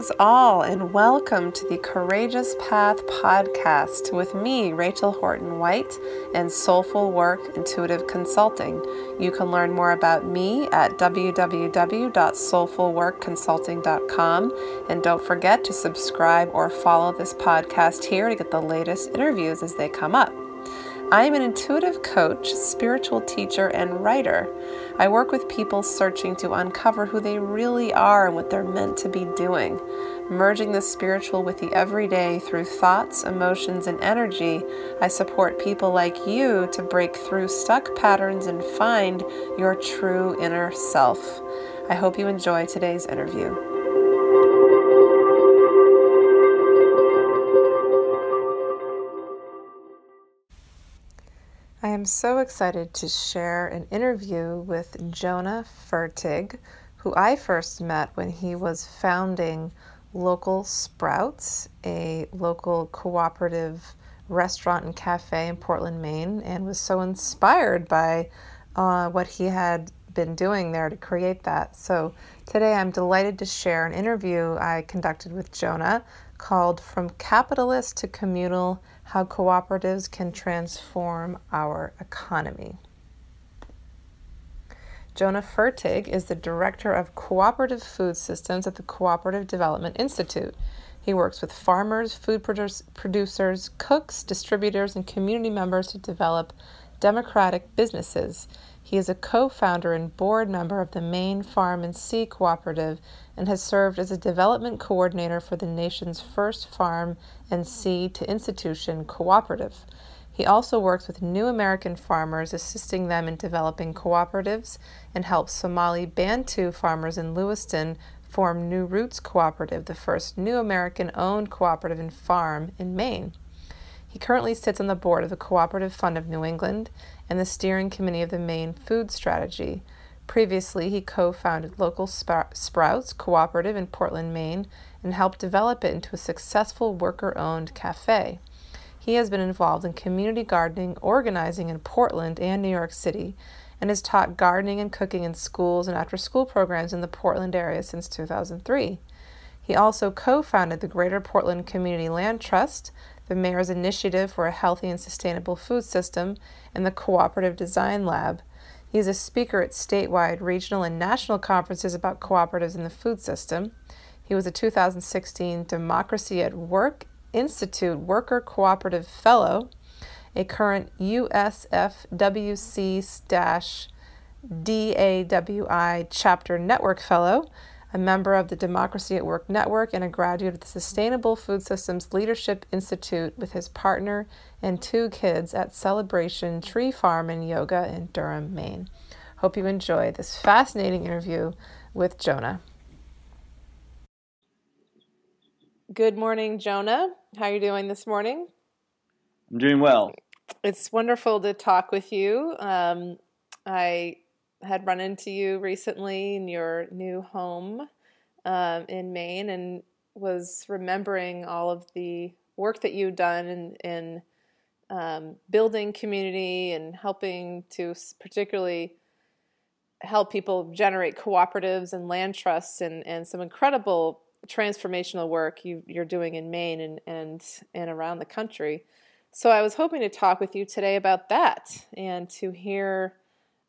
Greetings, all, and welcome to the Courageous Path podcast with me, Rachel Horton White, and Soulful Work Intuitive Consulting. You can learn more about me at www.soulfulworkconsulting.com. And don't forget to subscribe or follow this podcast here to get the latest interviews as they come up. I am an intuitive coach, spiritual teacher, and writer. I work with people searching to uncover who they really are and what they're meant to be doing. Merging the spiritual with the everyday through thoughts, emotions, and energy, I support people like you to break through stuck patterns and find your true inner self. I hope you enjoy today's interview. I am so excited to share an interview with Jonah Fertig, who I first met when he was founding Local Sprouts, a local cooperative restaurant and cafe in Portland, Maine, and was so inspired by uh, what he had been doing there to create that. So today I'm delighted to share an interview I conducted with Jonah called From Capitalist to Communal how cooperatives can transform our economy. Jonah Fertig is the Director of Cooperative Food Systems at the Cooperative Development Institute. He works with farmers, food producers, cooks, distributors, and community members to develop democratic businesses. He is a co founder and board member of the Maine Farm and Sea Cooperative and has served as a development coordinator for the nation's first farm and sea to institution cooperative. He also works with new American farmers, assisting them in developing cooperatives, and helps Somali Bantu farmers in Lewiston form New Roots Cooperative, the first new American owned cooperative and farm in Maine. He currently sits on the board of the Cooperative Fund of New England and the steering committee of the Maine Food Strategy. Previously, he co founded Local Sprouts Cooperative in Portland, Maine, and helped develop it into a successful worker owned cafe. He has been involved in community gardening, organizing in Portland and New York City, and has taught gardening and cooking in schools and after school programs in the Portland area since 2003. He also co founded the Greater Portland Community Land Trust, the Mayor's Initiative for a Healthy and Sustainable Food System, and the Cooperative Design Lab, he is a speaker at statewide, regional, and national conferences about cooperatives in the food system. He was a 2016 Democracy at Work Institute Worker Cooperative Fellow, a current USFWC DAWI Chapter Network Fellow, a member of the Democracy at Work Network, and a graduate of the Sustainable Food Systems Leadership Institute with his partner and two kids at Celebration Tree Farm and Yoga in Durham, Maine. Hope you enjoy this fascinating interview with Jonah. Good morning, Jonah. How are you doing this morning? I'm doing well. It's wonderful to talk with you. Um, I had run into you recently in your new home um, in Maine and was remembering all of the work that you've done in, in um, building community and helping to particularly help people generate cooperatives and land trusts and, and some incredible transformational work you, are doing in Maine and, and, and around the country. So I was hoping to talk with you today about that and to hear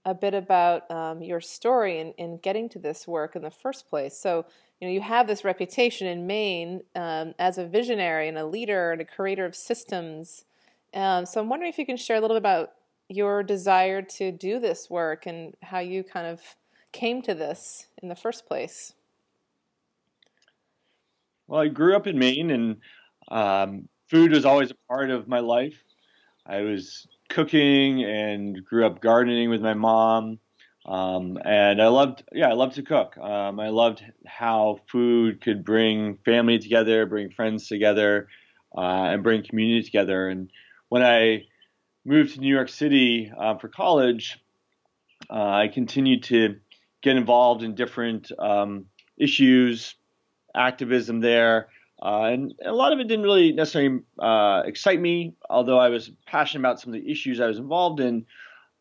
a bit about um, your story in, in getting to this work in the first place. So, you know, you have this reputation in Maine um, as a visionary and a leader and a creator of systems. Um, so, I'm wondering if you can share a little bit about your desire to do this work and how you kind of came to this in the first place. Well, I grew up in Maine, and um, food was always a part of my life. I was cooking and grew up gardening with my mom. Um, and I loved, yeah, I loved to cook. Um, I loved how food could bring family together, bring friends together, uh, and bring community together. And when I moved to New York City uh, for college, uh, I continued to get involved in different um, issues, activism there. Uh, and a lot of it didn't really necessarily uh, excite me, although I was passionate about some of the issues I was involved in.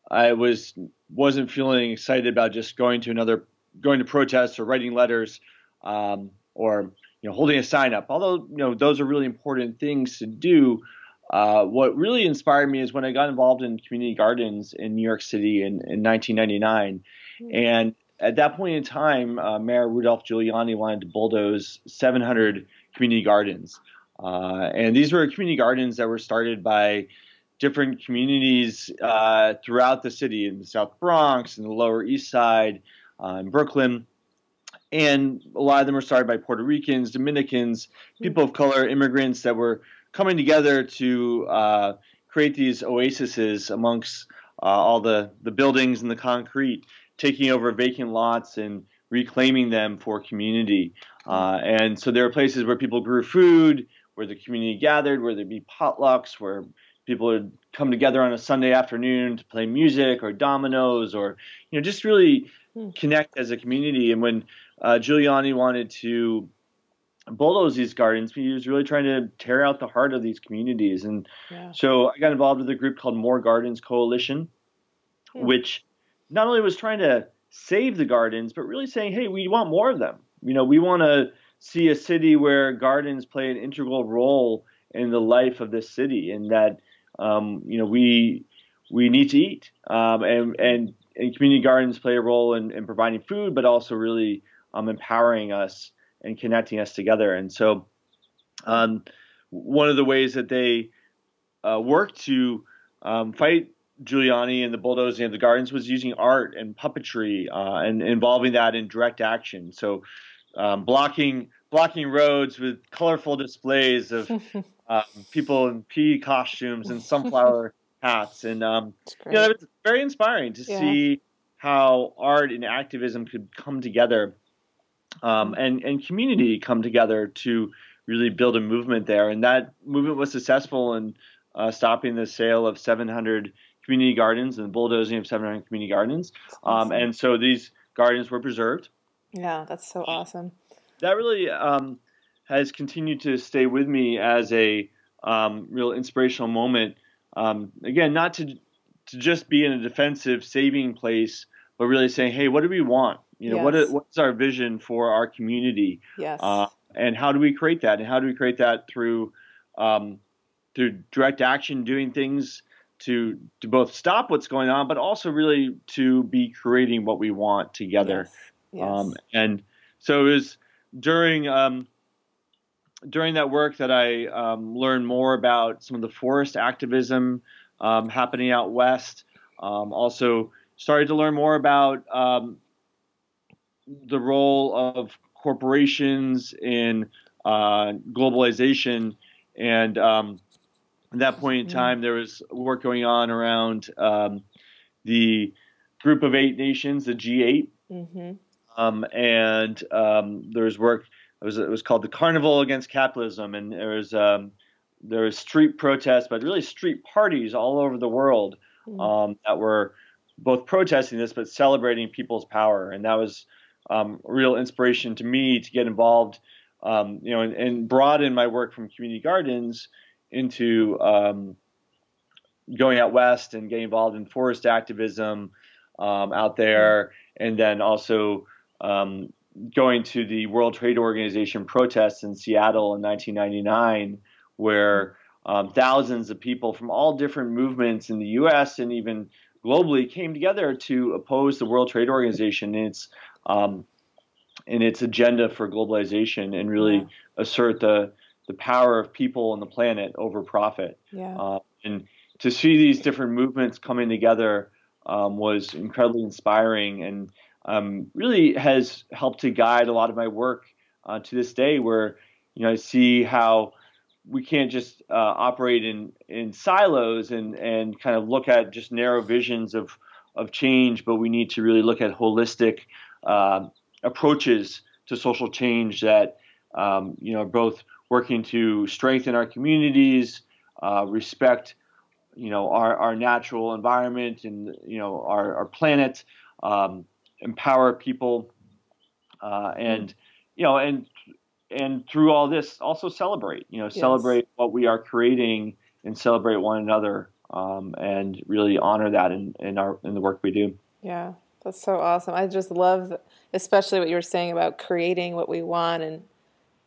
I was wasn't feeling excited about just going to another going to protests or writing letters um, or you know, holding a sign up. Although you know those are really important things to do. Uh, what really inspired me is when I got involved in community gardens in New York City in, in 1999, mm-hmm. and at that point in time, uh, Mayor Rudolph Giuliani wanted to bulldoze 700 community gardens, uh, and these were community gardens that were started by different communities uh, throughout the city in the South Bronx, in the Lower East Side, uh, in Brooklyn. And a lot of them were started by Puerto Ricans, Dominicans, people of color, immigrants that were coming together to uh, create these oases amongst uh, all the, the buildings and the concrete, taking over vacant lots and reclaiming them for community. Uh, and so there are places where people grew food, where the community gathered, where there'd be potlucks, where people would come together on a Sunday afternoon to play music or dominoes or you know just really hmm. connect as a community. And when uh, Giuliani wanted to bulldoze these gardens, he was really trying to tear out the heart of these communities. And yeah. so I got involved with a group called More Gardens Coalition, hmm. which not only was trying to save the gardens, but really saying, hey, we want more of them. You know, we want to see a city where gardens play an integral role in the life of this city, and that um, you know, we we need to eat, um, and, and and community gardens play a role in, in providing food, but also really um, empowering us and connecting us together. And so, um, one of the ways that they uh, to um, fight Giuliani and the bulldozing of the gardens was using art and puppetry uh, and involving that in direct action. So, um, blocking blocking roads with colorful displays of um, people in pea costumes and sunflower hats, and um, you know, it's very inspiring to yeah. see how art and activism could come together, um, and and community come together to really build a movement there. And that movement was successful in uh, stopping the sale of 700 community gardens and the bulldozing of 700 community gardens. Um, awesome. and so these gardens were preserved. Yeah, that's so awesome. That really um, has continued to stay with me as a um, real inspirational moment. Um, again, not to to just be in a defensive saving place, but really saying, hey, what do we want? You know, yes. what is, what's our vision for our community? Yes. Uh, and how do we create that? And how do we create that through um, through direct action, doing things to to both stop what's going on, but also really to be creating what we want together. Yes. Yes. Um, and so it was during um, during that work that I um, learned more about some of the forest activism um, happening out west. Um, also started to learn more about um, the role of corporations in uh, globalization. And um, at that point in time, there was work going on around um, the Group of Eight Nations, the G8. Mm-hmm. And there was work – it was it was called the Carnival Against Capitalism, and there was um, there was street protests, but really street parties all over the world hmm. um, that were both protesting this but celebrating people's power, and that was um, real inspiration to me to get involved, um, you know, and, and, broaden my work from community gardens into um, going out west and getting involved in forest activism um, out there, and then also um, going to the World Trade Organization protests in Seattle in 1999, where um, thousands of people from all different movements in the U.S. and even globally came together to oppose the World Trade Organization and its um, in its agenda for globalization and really yeah. assert the the power of people and the planet over profit. Yeah. Uh, and to see these different movements coming together um, was incredibly inspiring and um, really has helped to guide a lot of my work uh, to this day, where you know I see how we can't just uh, operate in in silos and and kind of look at just narrow visions of of change, but we need to really look at holistic uh, approaches to social change that um, you know both working to strengthen our communities, uh, respect you know our, our natural environment and you know our, our planet um, empower people, uh, and you know, and and through all this, also celebrate. You know, yes. celebrate what we are creating and celebrate one another, um, and really honor that in, in our in the work we do. Yeah, that's so awesome. I just love, especially what you were saying about creating what we want and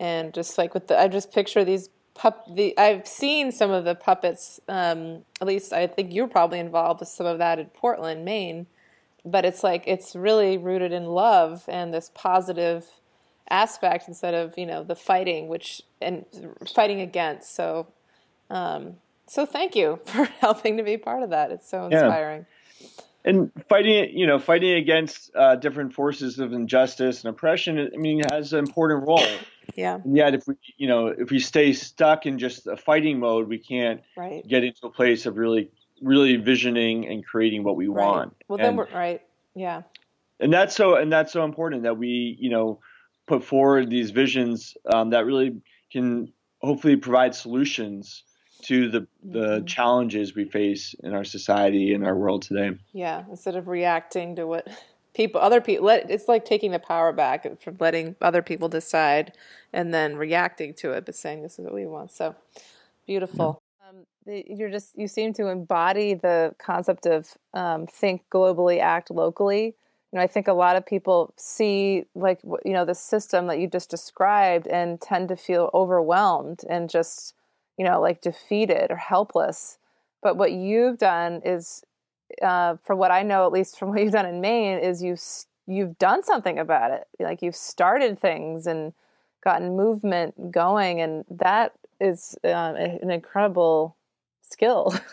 and just like with the I just picture these pup the I've seen some of the puppets um, at least I think you're probably involved with some of that in Portland, Maine. But it's like it's really rooted in love and this positive aspect instead of you know the fighting which and fighting against. So um, so thank you for helping to be part of that. It's so inspiring. Yeah. and fighting you know fighting against uh, different forces of injustice and oppression i mean has an important role. Yeah. And yet if we you know if we stay stuck in just a fighting mode we can't right. get into a place of really really visioning and creating what we right. want well and, then we're right yeah and that's so and that's so important that we you know put forward these visions um, that really can hopefully provide solutions to the the mm-hmm. challenges we face in our society and our world today. Yeah, instead of reacting to what people other people let it's like taking the power back from letting other people decide and then reacting to it but saying this is what we want. So beautiful. Um, you're just you seem to embody the concept of um, think globally, act locally you know, I think a lot of people see like you know the system that you just described and tend to feel overwhelmed and just you know like defeated or helpless. But what you've done is, uh, from what I know, at least from what you've done in Maine, is you've you've done something about it. Like you've started things and gotten movement going, and that is uh, an incredible skill,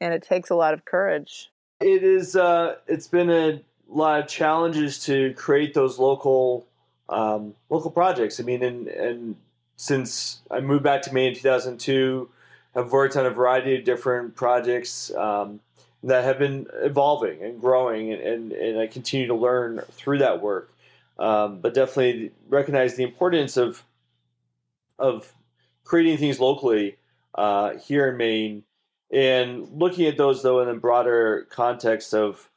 and it takes a lot of courage. It is. Uh, it's been a lot of challenges to create those local um, local projects. I mean, and, and since I moved back to Maine in 2002, I've worked on a variety of different projects um, that have been evolving and growing, and, and, and, I continue to learn through that work. Um, but definitely recognize the importance of of creating things locally uh, here in Maine, and looking at those though in a broader context of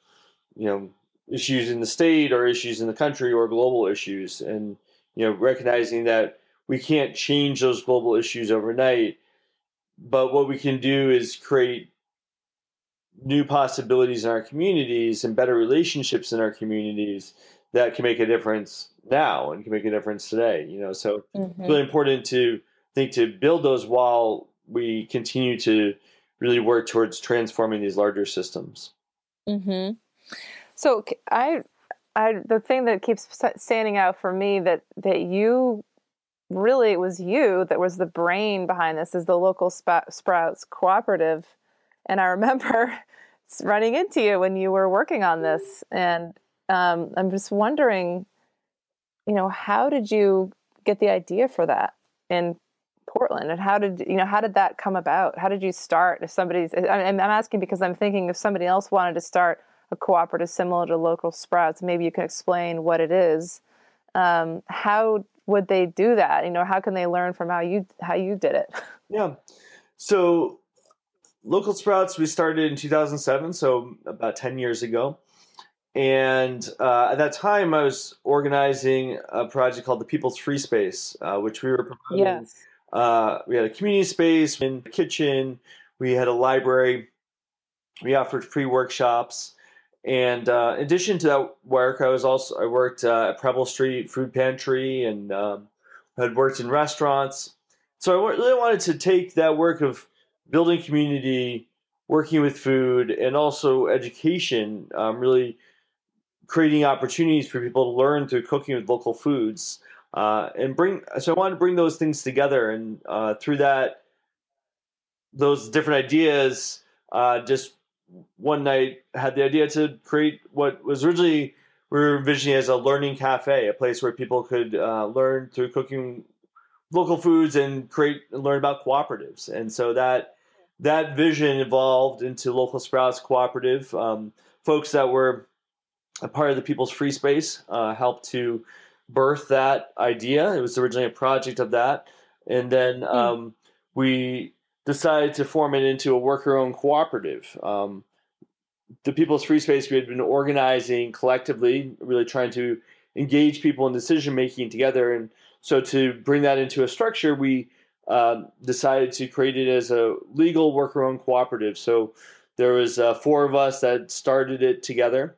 you know issues in the state or issues in the country or global issues and you know recognizing that we can't change those global issues overnight but what we can do is create new possibilities in our communities and better relationships in our communities that can make a difference now and can make a difference today you know so mm-hmm. it's really important to think to build those while we continue to really work towards transforming these larger systems. Mm-hmm. So I, I the thing that keeps standing out for me that that you really it was you that was the brain behind this is the local sprouts cooperative. And i remember running into you when you were working on this. And um, i'm just wondering you know how did you get the idea for that? In portland and how did you know how did that come about? How did you start if somebody's i'm asking because i'm thinking if somebody else wanted to start a cooperative similar to local sprouts maybe you can explain what it is. Um, how would they do that? You know how can they learn from how you how you did it? Yeah. So local sprouts we started in 2007 so about 10 years ago. And uh, at that time i was organizing a project called the people's free space uh, which we were promoting yes. Uh, we had a community space in the kitchen we had a library. We offered free workshops. And uh, in addition to that work, I was also I worked uh, at Preble Street Food Pantry and um, had worked in restaurants. So I really wanted to take that work of building community, working with food, and also education, um, really creating opportunities for people to learn through cooking with local foods, uh, and bring. So I wanted to bring those things together, and uh, through that, those different ideas uh, just one night had the idea to create what was originally we were envisioning as a learning cafe, a place where people could uh, learn through cooking local foods and create and learn about cooperatives. And so that that vision evolved into Local Sprouts Cooperative. Um, folks that were a part of the People's Free Space uh, helped to birth that idea. It was originally a project of that, and then hmm. um, we decided to form it into a worker-owned cooperative. Um, the People's Free Space we had been organizing collectively, really trying to engage people in decision making together, and so to bring that into a structure, we uh, decided to create it as a legal worker-owned cooperative. So there was uh, four of us that started it together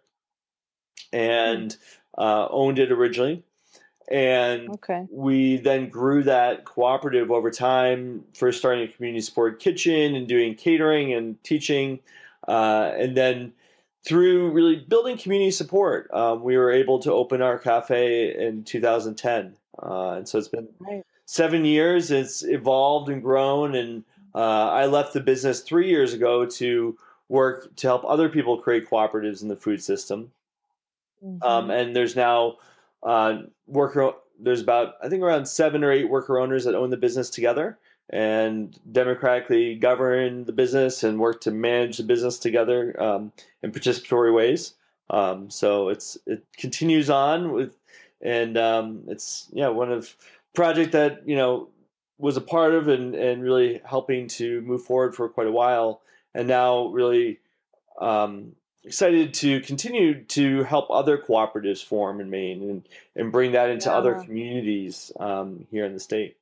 and uh, owned it originally, and Okay. we then grew that cooperative over time. First, starting a community support kitchen and doing catering and teaching, uh, and then through really building community support, um, we were able to open our cafe in 2010. Uh, and so it's been Right. seven years. It's evolved and grown, and uh, I left the business three years ago to work to help other people create cooperatives in the food system. Um, Mhm. and there's now uh, worker. There's about I think around seven or eight worker owners that own the business together and democratically govern the business and work to manage the business together um, in participatory ways. Um, so it's it continues on with, and um, it's yeah one of project that you know was a part of and and really helping to move forward for quite a while, and now really um, excited to continue to help other cooperatives form in Maine and, and bring that into other communities um, here in the state.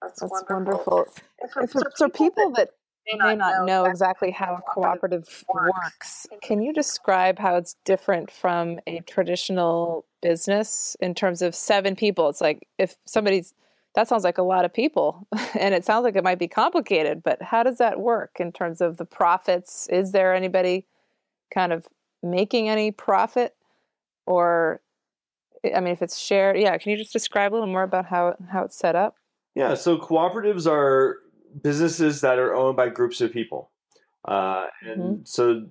That's, That's wonderful. wonderful. And for, for, so people that may not know exactly exactly how a cooperative cooperative works. works, can you describe how it's different from a traditional business in terms of seven people? It's like if somebody's that sounds like a lot of people and it sounds like it might be complicated, but how does that work in terms of the profits? Is there anybody kind of making any profit or I mean if it's shared, yeah, can you just describe a little more about how how it's set up? Yeah, so cooperatives are businesses that are owned by groups of people. Uh, and so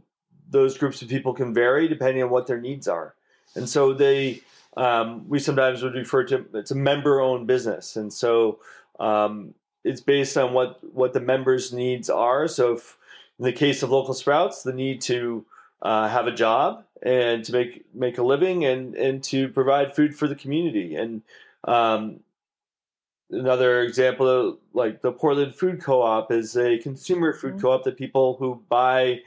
those groups of people can vary depending on what their needs are. And so they, um, we sometimes would refer to it's a member owned business. And so um, it's based on what, what the members' needs are. So if in the case of local sprouts, the need to uh, have a job and to make make a living and and to provide food for the community. And um, another example like the portland food co-op is a consumer food Mhm. co-op that people who buy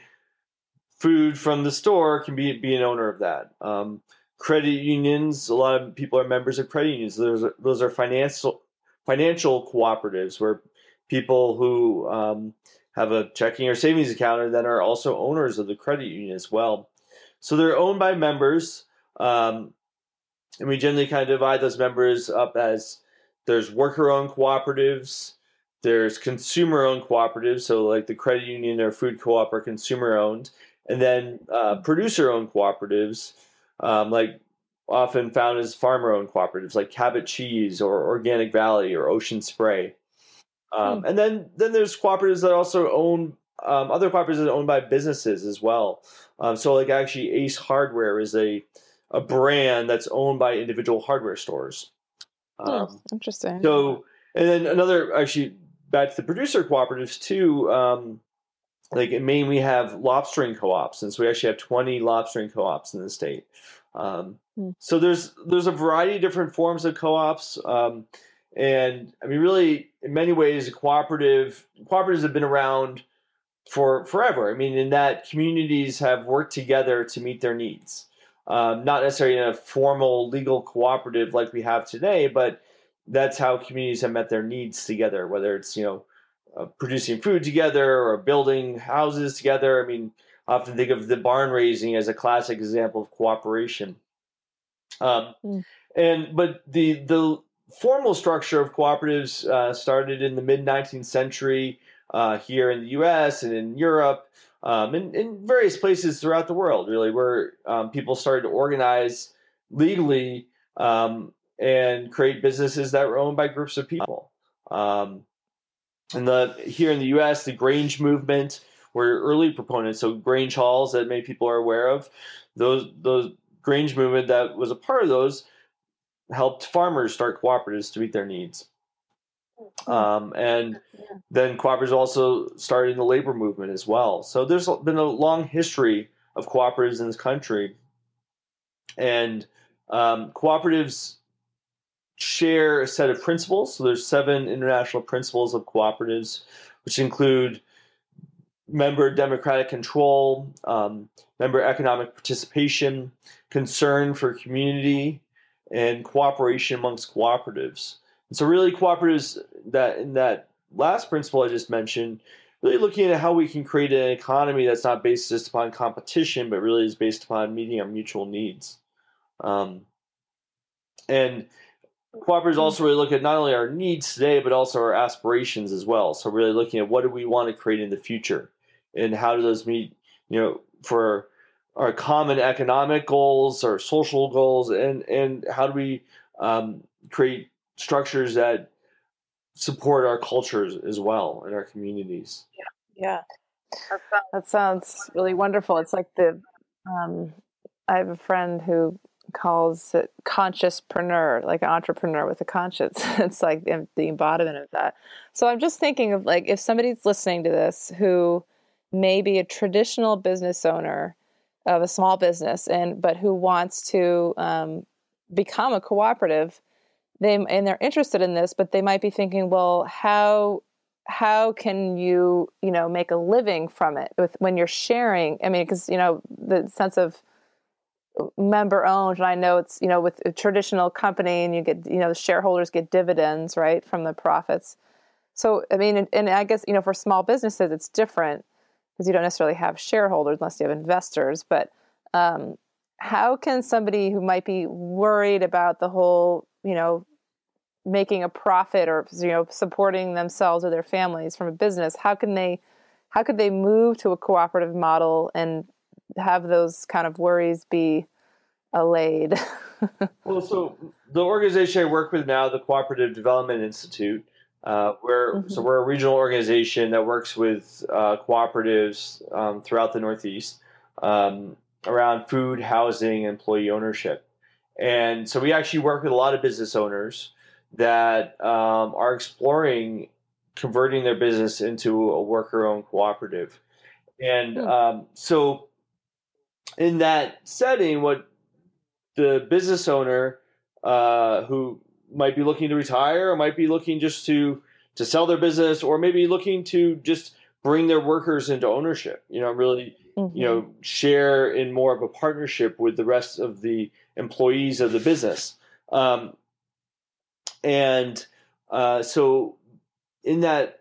food from the store can be, be an owner of that. Um, credit unions a lot of people are members of credit unions. Those are, those are financial financial cooperatives where people who um, have a checking or savings account and then are also owners of the credit union as well so they're owned by members um, and we generally kind of divide those members up as there's worker owned cooperatives, there's consumer owned cooperatives, so like the credit union or food co op are consumer owned, and then uh, producer owned cooperatives, um, like often found as farmer owned cooperatives like Cabot Cheese or Organic Valley or Ocean Spray. Um, And then, then there's cooperatives that also own um, other cooperatives that are owned by businesses as well. Um, so like actually Ace Hardware is a a brand that's owned by individual hardware stores. Hmm, Um, interesting. so, and then another actually back to the producer cooperatives too. Um, like in Maine, we have lobstering co-ops, and so we actually have twenty lobstering co-ops in the state. Um, Hmm. So there's there's a variety of different forms of co-ops, um, and I mean, really, in many ways, cooperative cooperatives have been around for forever. I mean, in that communities have worked together to meet their needs um, not necessarily in a formal legal cooperative like we have today, but that's how communities have met their needs together. Whether it's you know uh, producing food together or building houses together. I mean, I often think of the barn raising as a classic example of cooperation. Um, Mm. And but the the formal structure of cooperatives uh, started in the mid 19th century uh, here in the U.S. and in Europe um, in, in various places throughout the world, really, where um, people started to organize legally um, and create businesses that were owned by groups of people. Um, and the here in the U.S., the Grange movement were early proponents. So Grange halls that many people are aware of, those those Grange movement that was a part of those helped farmers start cooperatives to meet their needs. Um, and then cooperatives also started in the labor movement as well. So there's been a long history of cooperatives in this country, and um, cooperatives share a set of principles. So there's seven international principles of cooperatives, which include member democratic control, um, member economic participation, concern for community, and cooperation amongst cooperatives. And so, really, cooperatives that in that last principle I just mentioned, really looking at how we can create an economy that's not based just upon competition, but really is based upon meeting our mutual needs. Um, and cooperatives also really look at not only our needs today, but also our aspirations as well. So really looking at what do we want to create in the future, and how do those meet, you know, for our common economic goals, our social goals, and and how do we um, create structures that support our cultures as well in our communities. Yeah, yeah. That sounds really wonderful. It's like the um, I have a friend who calls it consciouspreneur, like an entrepreneur with a conscience. it's like the embodiment of that. So I'm just thinking of like if somebody's listening to this who may be a traditional business owner of a small business and but who wants to um, become a cooperative they and they're interested in this but they might be thinking well how how can you you know make a living from it with when you're sharing? I mean because you know the sense of member owned and i know it's you know with a traditional company and you get you know the shareholders get dividends right from the profits. So i mean and, and i guess you know for small businesses it's different because you don't necessarily have shareholders unless you have investors but um, how can somebody who might be worried about the whole you know making a profit or you know supporting themselves or their families from a business how can they how could they move to a cooperative model and have those kind of worries be allayed? Well so the organization i work with now the cooperative development institute uh, we're mm-hmm. so we're a regional organization that works with uh, cooperatives um, throughout the northeast um, around food housing employee ownership and so we actually work with a lot of business owners that um, are exploring converting their business into a worker-owned cooperative. And hmm. um, so, in that setting, what the business owner uh, who might be looking to retire, or might be looking just to to sell their business, or maybe looking to just bring their workers into ownership. You know, really, mm-hmm. you know, share in more of a partnership with the rest of the employees of the business. Um, and uh, so, in that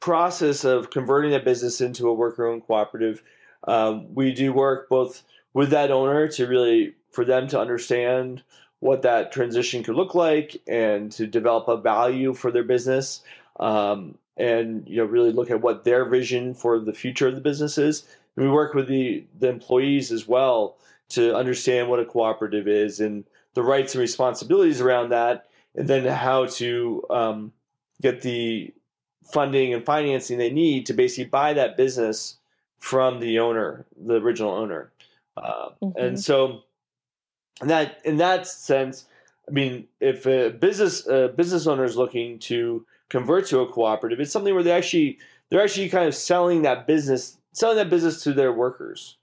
process of converting that business into a worker owned cooperative, um, we do work both with that owner to really for them to understand what that transition could look like and to develop a value for their business um, and you know really look at what their vision for the future of the business is and we work with the the employees as well to understand what a cooperative is and the rights and responsibilities around that and then how to um, get the funding and financing they need to basically buy that business from the owner, the original owner. Uh, mm-hmm. And so, in that in that sense, I mean, if a business a business owner is looking to convert to a cooperative, it's something where they actually they're actually kind of selling that business selling that business to their workers.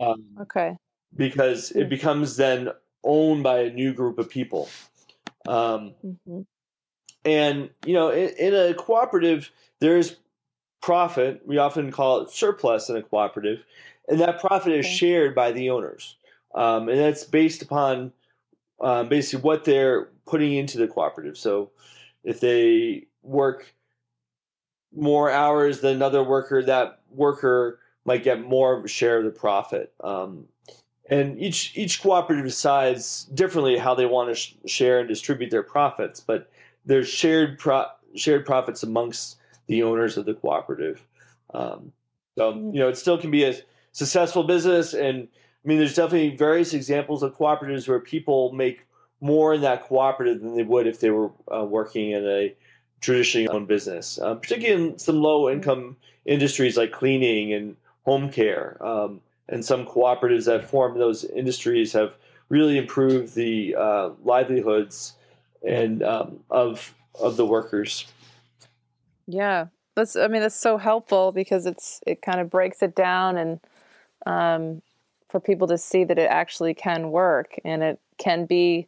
Um, okay. Because it hmm. becomes then owned by a new group of people. Um, mm-hmm. And you know, in, in, a cooperative, there's profit. We often call it surplus in a cooperative, and that profit okay. is shared by the owners, um, and that's based upon um, basically what they're putting into the cooperative. So, if they work more hours than another worker, that worker might get more of a share of the profit. Um, and each each cooperative decides differently how they want to sh- share and distribute their profits, but there's shared pro- shared profits amongst the owners of the cooperative. Um, so mm-hmm. you know, it still can be a successful business, and I mean, there's definitely various examples of cooperatives where people make more in that cooperative than they would if they were uh, working in a traditionally owned business, uh, particularly in some low income industries like cleaning and home care. Um, and some cooperatives that form those industries have really improved the uh, livelihoods and um, of of the workers. Yeah, that's. I mean, that's so helpful because it's it kind of breaks it down and um, for people to see that it actually can work and it can be,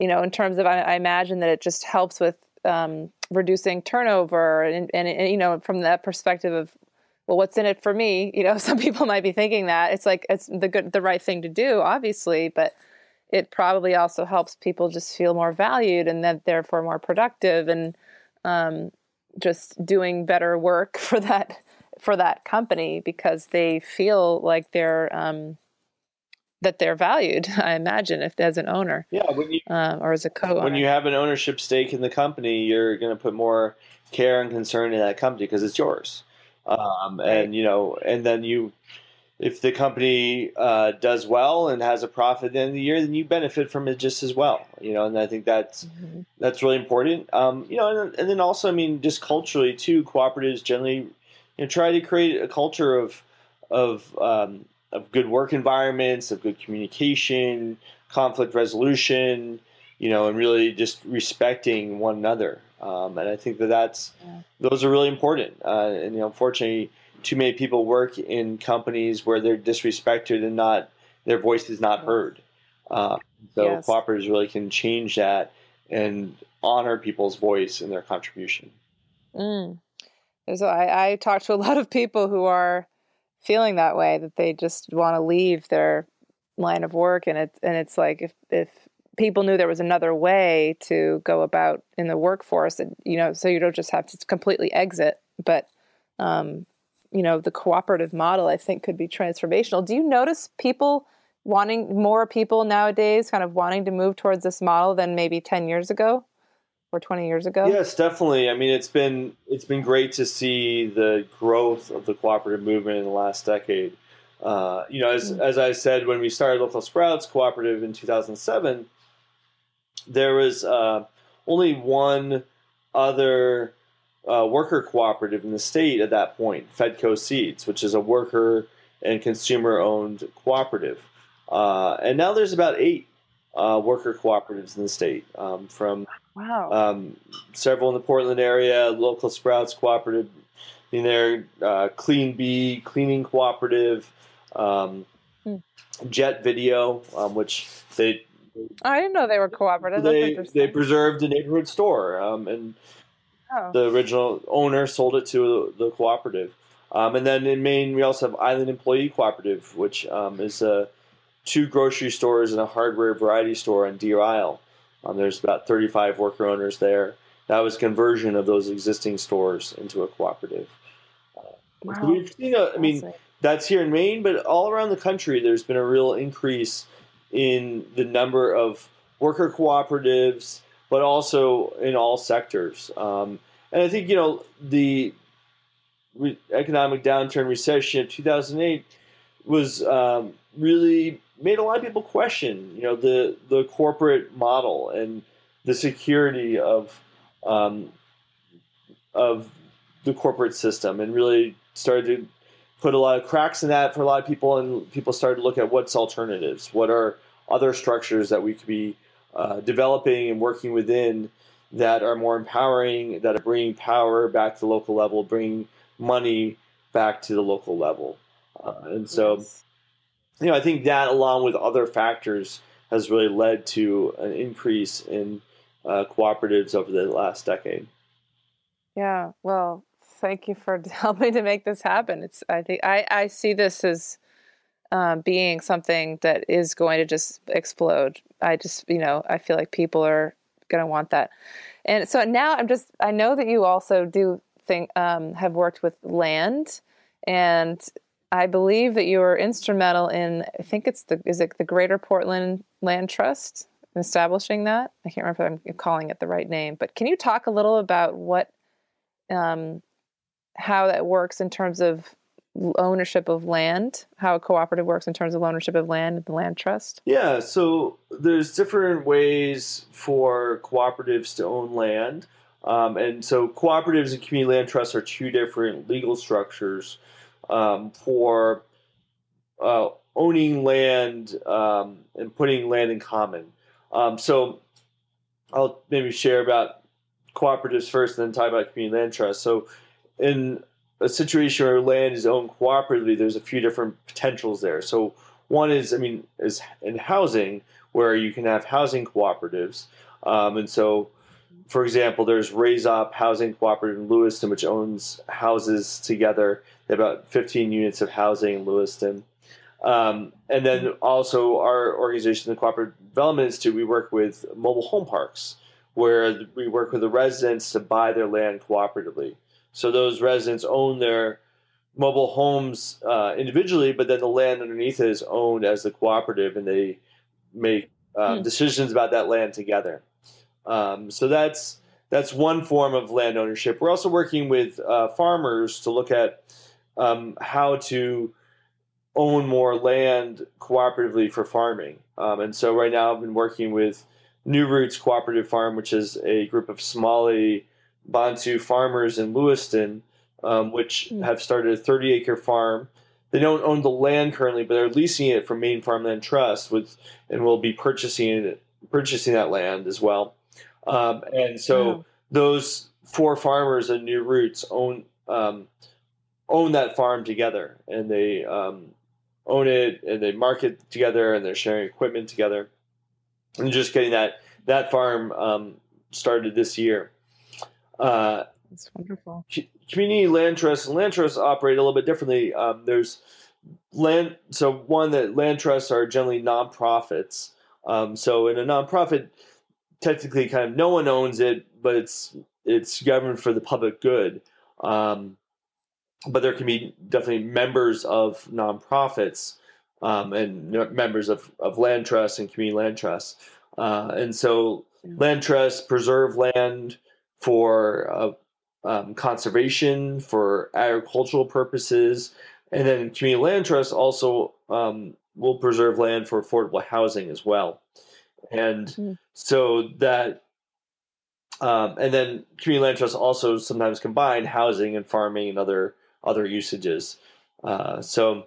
you know, in terms of I, I imagine that it just helps with um, reducing turnover and, and, and you know from that perspective of well what's in it for me? You know some people might be thinking that. It's like it's the good the right thing to do obviously but it probably also helps people just feel more valued and that therefore more productive and um, just doing better work for that for that company because they feel like they're um, that they're valued. I imagine if as an owner, yeah, when you um, or as a co-owner. when you have an ownership stake in the company, you're going to put more care and concern in that company because it's yours. Um, Right. and you know, and then you, if the company uh, does well and has a profit at the end of the year, then you benefit from it just as well. You know, and I think that's Mhm. that's really important. Um, you know, and, and then also, I mean, just culturally too, cooperatives generally you know, try to create a culture of of um, of good work environments, of good communication, conflict resolution. You know, and really just respecting one another. Um, and I think that that's Yeah. those are really important. Uh, and you know, unfortunately, too many people work in companies where they're disrespected and not their voice is not heard. Uh, so Yes. cooperatives really can change that and honor people's voice and their contribution. Mm. A- I, I talk to a lot of people who are feeling that way that they just want to leave their line of work and it's and it's like if if people knew there was another way to go about in the workforce and you know so you don't just have to completely exit but um you know the cooperative model I think could be transformational. Do you notice people wanting more people nowadays kind of wanting to move towards this model than maybe 10 years ago or 20 years ago? Yes, definitely. I mean, it's been it's been great to see the growth of the cooperative movement in the last decade. Uh, you know, as Mm. as I said when we started Local Sprouts Cooperative in 2007, there was uh, only one other uh, worker cooperative in the state at that point, Fedco Seeds, which is a worker and consumer owned cooperative. Uh, and now there's about eight uh, worker cooperatives in the state, um, from Wow. um, several in the Portland area, local Sprouts Cooperative, in there, uh, Clean Bee Cleaning Cooperative, um, Hmm. Jet Video, um, which they I didn't know they were cooperative. They they preserved a neighborhood store, um, and oh. the original owner sold it to the cooperative. Um, and then in Maine, we also have Island Employee Cooperative, which um, is uh, two grocery stores and a hardware variety store on Deer Isle. Um, there's about 35 worker owners there. That was conversion of those existing stores into a cooperative. So Wow. we've seen, a, I mean, that's here in Maine, but all around the country, there's been a real increase in the number of worker cooperatives, but also in all sectors. Um, and I think you know the re- economic downturn, recession of 2008 was um, really made a lot of people question, you know, the the corporate model and the security of um, of the corporate system, and really started to put a lot of cracks in that for a lot of people, and people started to look at what's alternatives, what are other structures that we could be uh, developing and working within that are more empowering, that are bringing power back to the local level, bringing money back to the local level. Uh, and so, Yes. You know, I think that along with other factors has really led to an increase in uh, cooperatives over the last decade. Yeah. Well, thank you for helping to make this happen. It's. I think I I see this as um, being something that is going to just explode. I just you know I feel like people are going to want that, and so now I'm just I know that you also do think um, have worked with land, and I believe that you were instrumental in I think it's the is it the Greater Portland Land Trust in establishing that. I can't remember if I'm calling it the right name, but can you talk a little about what um, how that works in terms of ownership of land, how a cooperative works in terms of ownership of land and the land trust. Yeah, so there's different ways for cooperatives to own land. Um, and so cooperatives and community land trusts are two different legal structures um, for uh, owning land um, and putting land in common. Um, so I'll maybe share about cooperatives first and then talk about community land trusts. So in a situation where land is owned cooperatively, there's a few different potentials there. So one is, I mean, is in housing where you can have housing cooperatives, um, and so, for example, there's Raise-Op Housing Cooperative in Lewiston, which owns houses together. They have about 15 units of housing in Lewiston. Um, and then also our organization, the Cooperative Development Institute, we work with mobile home parks, where we work with the residents to buy their land cooperatively. So those residents own their mobile homes uh, individually, but then the land underneath it is owned as the cooperative, and they make uh, hmm. decisions about that land together. Um, so that's that's one form of land ownership. We're also working with uh, farmers to look at um, how to own more land cooperatively for farming. Um, and so right now I've been working with New Roots Cooperative Farm, which is a group of Somali Bantu farmers in Lewiston, um, which mm. have started a 30 acre farm. They don't own the land currently, but they're leasing it from Maine Farmland Trust, with and will be purchasing purchasing that land as well. Um, and so those four farmers and New Roots own um, own that farm together, and they um, own it and they market together, and they're sharing equipment together, and just getting that that farm um, started this year. Uh, That's wonderful. Community land trusts and land trusts operate a little bit differently. Um, there's land, so one that land trusts are generally nonprofits. Um, so in a nonprofit, technically kind of no one owns it, but it's it's governed for the public good. Um, but there can be definitely members of nonprofits um, and members of, of land trusts and community land trusts. Uh, and so land trusts preserve land for uh, um, conservation, for agricultural purposes, and then community land trusts also um, will preserve land for affordable housing as well. And mm. so that, um, and then community land trusts also sometimes combine housing and farming and other other usages. Uh, so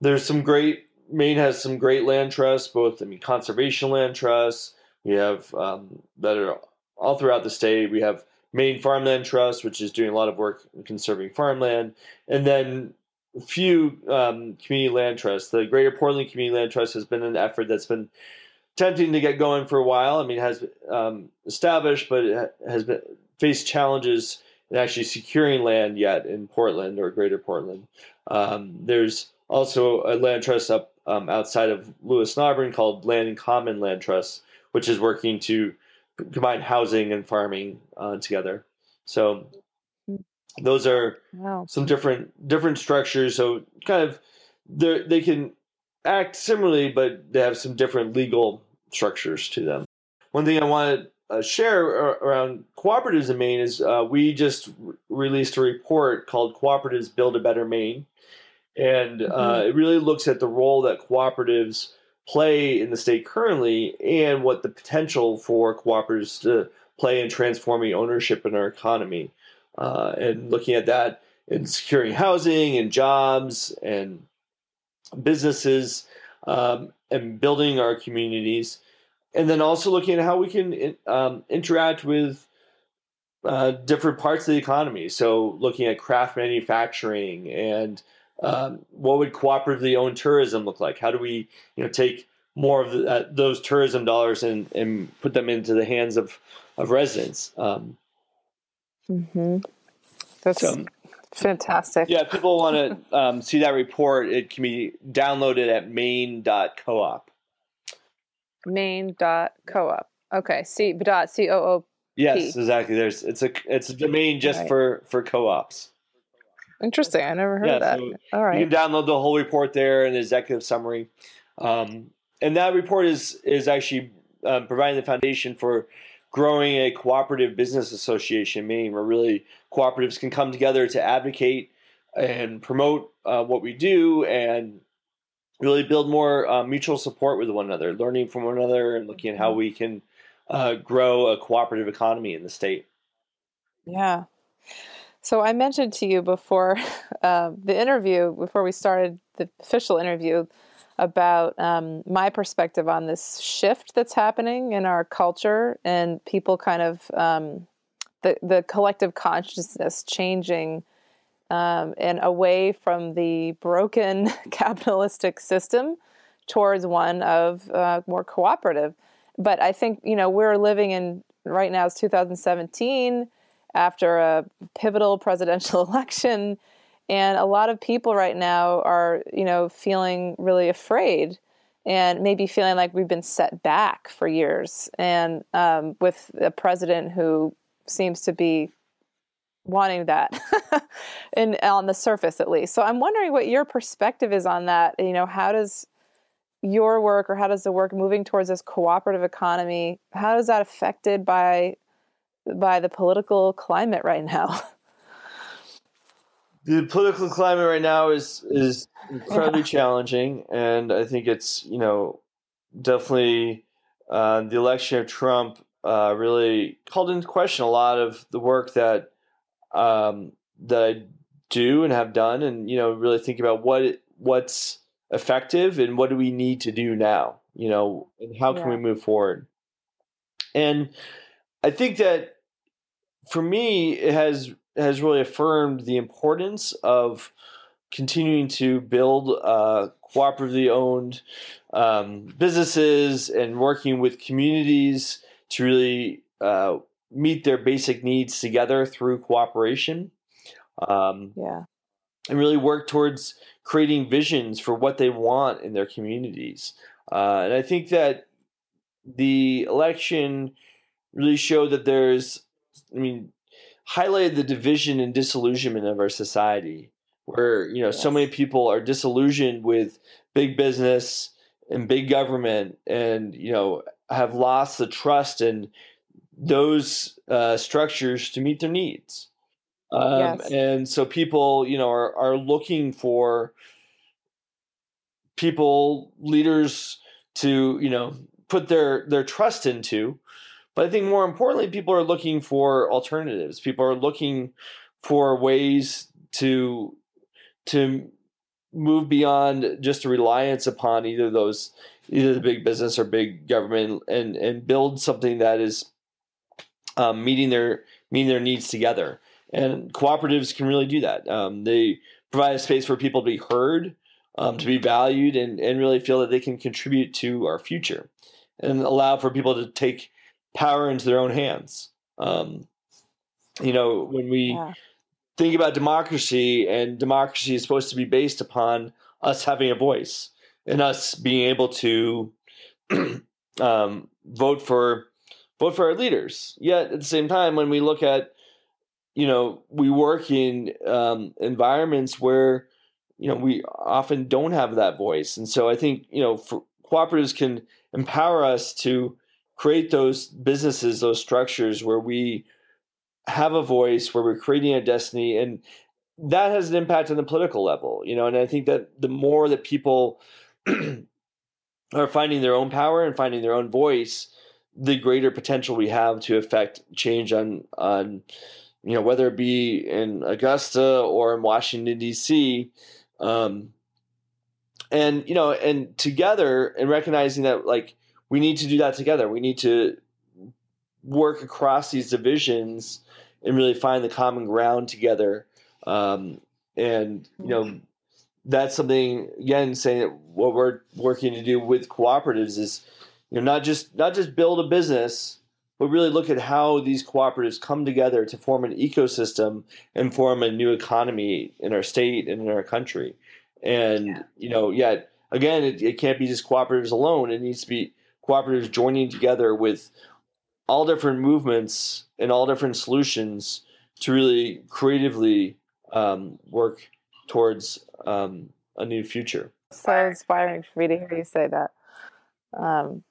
there's some great. Maine has some great land trusts, both I mean conservation land trusts. We have um, that are all throughout the state. We have Maine Farmland Trust, which is doing a lot of work in conserving farmland, and then a few um, community land trusts. The Greater Portland Community Land Trust has been an effort that's been tempting to get going for a while. I mean, has um, established, but it has been faced challenges in actually securing land yet in Portland or Greater Portland. Um, there's also a land trust up um, outside of Lewiston Auburn called Land in Common Land Trust, which is working to combine housing and farming uh, together. So those are wow. some different different structures. So kind of they can act similarly, but they have some different legal structures to them. One thing I want to uh, share around cooperatives in Maine is uh, we just re- released a report called Cooperatives Build a Better Maine. And uh, mm-hmm. it really looks at the role that cooperatives play in the state currently and what the potential for cooperatives to play in transforming ownership in our economy. Uh, and looking at that in securing housing and jobs and businesses um, and building our communities. And then also looking at how we can um, interact with uh, different parts of the economy. So looking at craft manufacturing and um, what would cooperatively owned tourism look like? How do we, you know, take more of the, uh, those tourism dollars and, and put them into the hands of, of residents? Um, mm-hmm. That's so, fantastic. Yeah, if people want to um, see that report, it can be downloaded at maine.coop. Maine.coop. Okay, C dot C O O. Yes, exactly. There's it's a it's a domain just right. for for co-ops. Interesting. I never heard yeah, of that. So All right. You can download the whole report there and the executive summary. Um, and that report is is actually um, providing the foundation for growing a cooperative business association Maine, where really cooperatives can come together to advocate and promote uh, what we do and really build more uh, mutual support with one another, learning from one another, and looking at how mm-hmm. we can uh, grow a cooperative economy in the state. Yeah. So I mentioned to you before uh, the interview, before we started the official interview, about um, my perspective on this shift that's happening in our culture and people kind of um, the the collective consciousness changing um, and away from the broken capitalistic system towards one of uh, more cooperative. But I think you know we're living in right now is 2017 after a pivotal presidential election and a lot of people right now are you know feeling really afraid and maybe feeling like we've been set back for years and um, with a president who seems to be wanting that and on the surface at least. So i'm wondering what your perspective is on that. You know how does your work or how does the work moving towards this cooperative economy how is that affected by by the political climate right now? The political climate right now is is incredibly yeah. challenging and i think it's you know definitely uh, the election of trump uh, really called into question a lot of the work that um, that I do and have done, and you know, really think about what what's effective and what do we need to do now, you know, and how can yeah. we move forward. And I think that for me, it has has really affirmed the importance of continuing to build uh, cooperatively owned um, businesses and working with communities to really uh, meet their basic needs together through cooperation. Um, yeah. And really work towards creating visions for what they want in their communities. Uh, and I think that the election really showed that there's, I mean, highlighted the division and disillusionment of our society, where you know yes. so many people are disillusioned with big business and big government, and you know have lost the trust in those uh, structures to meet their needs. Um, yes. And so people, you know, are, are looking for people, leaders to, you know, put their, their trust into. But I think more importantly, people are looking for alternatives. People are looking for ways to to move beyond just a reliance upon either those either the big business or big government and and build something that is um, meeting their meeting their needs together. And cooperatives can really do that. Um, they provide a space for people to be heard, um, to be valued, and and really feel that they can contribute to our future, and allow for people to take power into their own hands. Um, you know, when we yeah. think about democracy, and democracy is supposed to be based upon us having a voice and us being able to um, vote for vote for our leaders. Yet at the same time, when we look at, you know, we work in um, environments where, you know, we often don't have that voice, and so I think you know, cooperatives can empower us to create those businesses, those structures where we have a voice, where we're creating a destiny, and that has an impact on the political level, you know. And I think that the more that people are finding their own power and finding their own voice, the greater potential we have to affect change on on you know whether it be in Augusta or in Washington D.C. Um, and you know, and together, and recognizing that like we need to do that together. We need to work across these divisions and really find the common ground together. Um, and you know, that's something again saying that what we're working to do with cooperatives is you know not just not just build a business but really look at how these cooperatives come together to form an ecosystem and form a new economy in our state and in our country and yeah. you know yet again it, it can't be just cooperatives alone it needs to be cooperatives joining together with all different movements and all different solutions to really creatively um, work towards um, a new future. So inspiring for me to hear you say that. Um,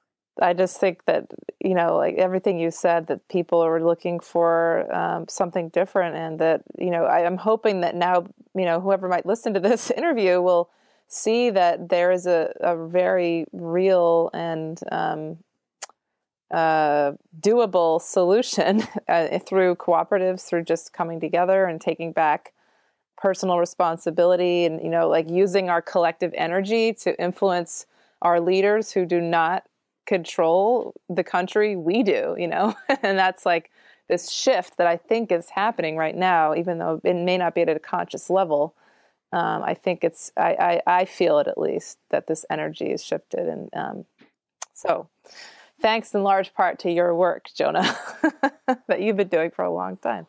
I just think that you know, like everything you said, that people are looking for um, something different, and that you know, I am hoping that now, you know, whoever might listen to this interview will see that there is a, a very real and um, uh, doable solution uh, through cooperatives, through just coming together and taking back personal responsibility, and you know, like using our collective energy to influence our leaders who do not control the country we do, you know? and that's like this shift that I think is happening right now, even though it may not be at a conscious level. Um, I think it's, I, I, I, feel it at least, that this energy is shifted. And um, so thanks in large part to your work, Jonah, that you've been doing for a long time.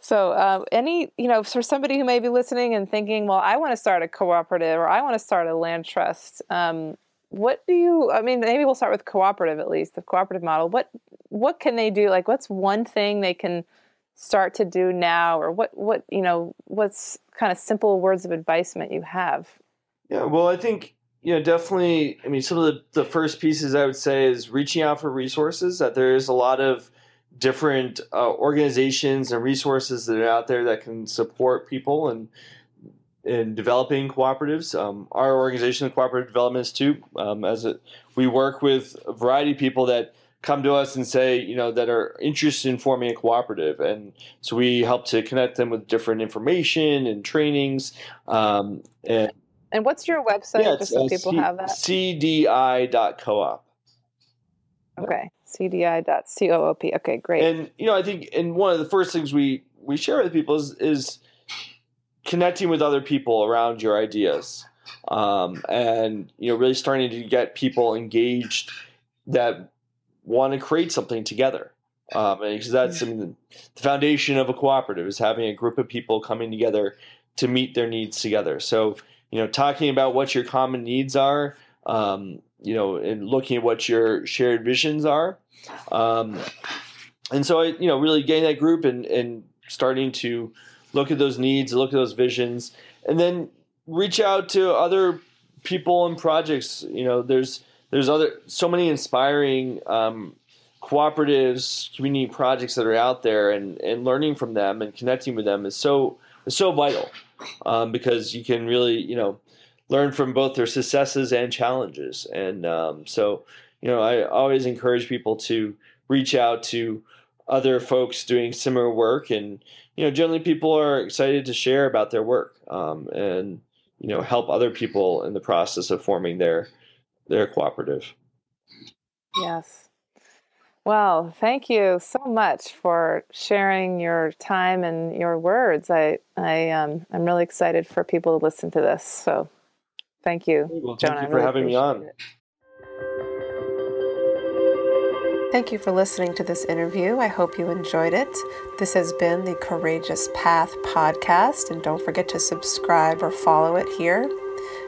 So, uh, any, you know, for somebody who may be listening and thinking, well, I want to start a cooperative or I want to start a land trust, um, what do you i mean maybe we'll start with cooperative at least the cooperative model. What what can they do? Like what's one thing they can start to do now? Or what what you know what's kind of simple words of advisement you have? Yeah well i think you know definitely i mean some of the, the first pieces i would say is reaching out for resources that there's a lot of different uh, organizations and resources that are out there that can support people and in developing cooperatives. Um, our organization, the Cooperative Development Institute, um, as it, we work with a variety of people that come to us and say, you know, that are interested in forming a cooperative, and so we help to connect them with different information and trainings. Um, and and what's your website, yeah, just so uh, people C- have that? CDI.coop. Okay, CDI.coop. Okay, great. And you know, I think, and one of the first things we we share with people is is connecting with other people around your ideas um, and you know really starting to get people engaged that want to create something together um, because that's the foundation of a cooperative is having a group of people coming together to meet their needs together. So you know talking about what your common needs are um, you know and looking at what your shared visions are um, and so I, you know really getting that group and, and starting to look at those needs, look at those visions, and then reach out to other people and projects. You know, there's there's other so many inspiring um, cooperatives, community projects that are out there, and and learning from them and connecting with them is so is so vital um, because you can really you know learn from both their successes and challenges. And um, so you know, I always encourage people to reach out to other folks doing similar work and you know generally people are excited to share about their work um, and you know help other people in the process of forming their their cooperative. Yes. Well thank you so much for sharing your time and your words. I i um, i'm really excited for people to listen to this. So thank you well, thank you for really having me on. it. Thank you for listening to this interview. I hope you enjoyed it. This has been the Courageous Path podcast, and don't forget to subscribe or follow it here.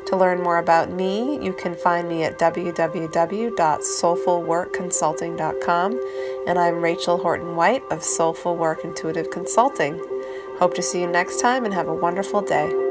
To learn more about me, you can find me at www.soulfulworkconsulting.com, and I'm Rachel Horton White of Soulful Work Intuitive Consulting. Hope to see you next time and have a wonderful day.